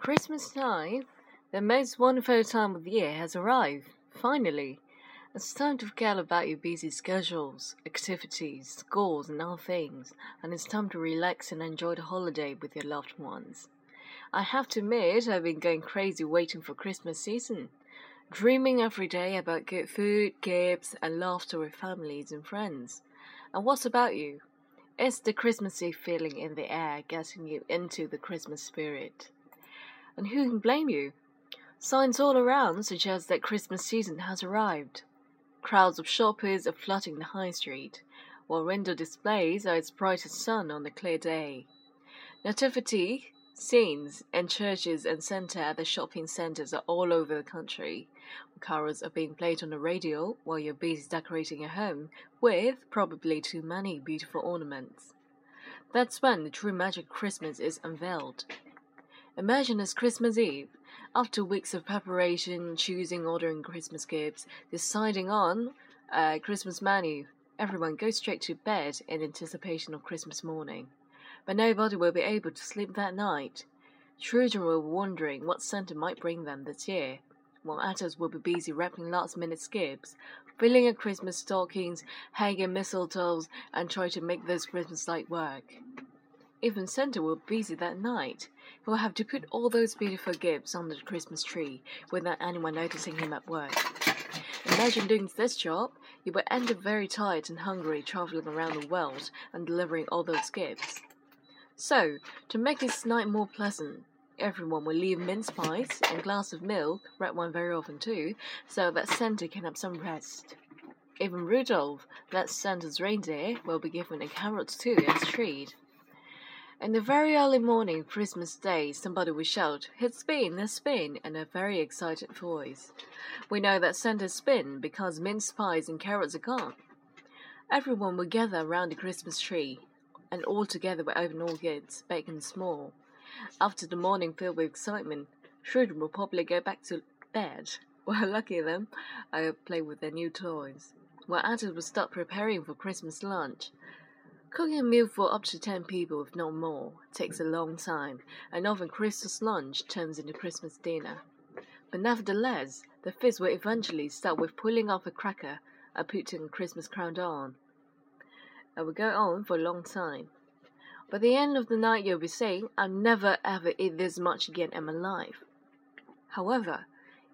Christmas time, the most wonderful time of the year, has arrived. Finally, it's time to forget about your busy schedules, activities, schools, and other things, and it's time to relax and enjoy the holiday with your loved ones. I have to admit, I've been going crazy waiting for Christmas season, dreaming every day about good food, gifts, and laughter with families and friends. And what about you? Is the Christmassy feeling in the air getting you into the Christmas spirit? And who can blame you? Signs all around suggest that Christmas season has arrived. Crowds of shoppers are flooding the high street, while window displays are as bright as sun on a clear day. Nativity scenes and churches and Santa at the shopping centers are all over the country. Carols are being played on the radio while you're busy decorating your home with probably too many beautiful ornaments. That's when the true magic Christmas is unveiled. Imagine it's Christmas Eve. After weeks of preparation, choosing, ordering Christmas gifts, deciding on a Christmas menu, everyone goes straight to bed in anticipation of Christmas morning. But nobody will be able to sleep that night. Children will be wondering what Santa might bring them this year, while adults will be busy wrapping last minute gifts, filling up Christmas stockings, hanging mistletoes, and trying to make those Christmas lights work. Even Santa will be busy that night. He will have to put all those beautiful gifts under the Christmas tree without anyone noticing him at work. Imagine doing this job. You will end up very tired and hungry traveling around the world and delivering all those gifts. So, to make this night more pleasant, everyone will leave mince pies and glass of milk, red wine very often too, so that Santa can have some rest. Even Rudolph, that Santa's reindeer, will be given a carrot too as treat. In the very early morning Christmas Day, somebody will shout, It's been, it's been, in a very excited voice. We know that Santa's been because mince pies and carrots are gone. Everyone will gather around the Christmas tree, and all together will open all gifts, big and small. After the morning filled with excitement, children will probably go back to bed. Well, lucky them, I'll play with their new toys. While adults will start preparing for Christmas lunch. Cooking a meal for up to 10 people, if not more, takes a long time, and often Christmas lunch turns into Christmas dinner. But nevertheless, the feast will eventually start with pulling off a cracker and putting a Christmas crown on. It will go on for a long time. By the end of the night, you'll be saying, I'll never ever eat this much again in my life. However,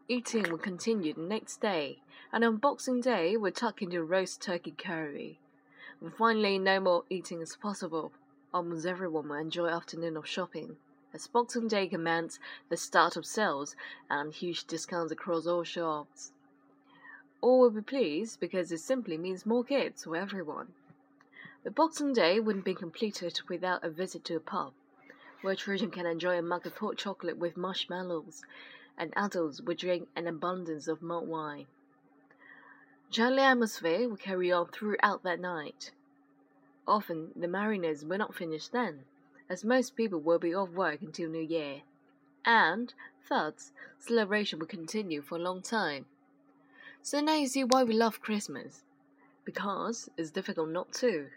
eating will continue the next day, and on Boxing Day, we'll tuck into roast turkey curry. And finally, no more eating is possible. Almost everyone will enjoy afternoon of shopping. As Boxing Day commands the start of sales and huge discounts across all shops. All will be pleased because it simply means more gifts for everyone. The Boxing Day wouldn't be completed without a visit to a pub, where children can enjoy a mug of hot chocolate with marshmallows, and adults will drink an abundance of mulled wine. Jolly atmosphere will carry on throughout that night. Often the mariners will not finish then, as most people will be off work until New Year, and thus celebration will continue for a long time. So now you see why we love Christmas, because it's difficult not to.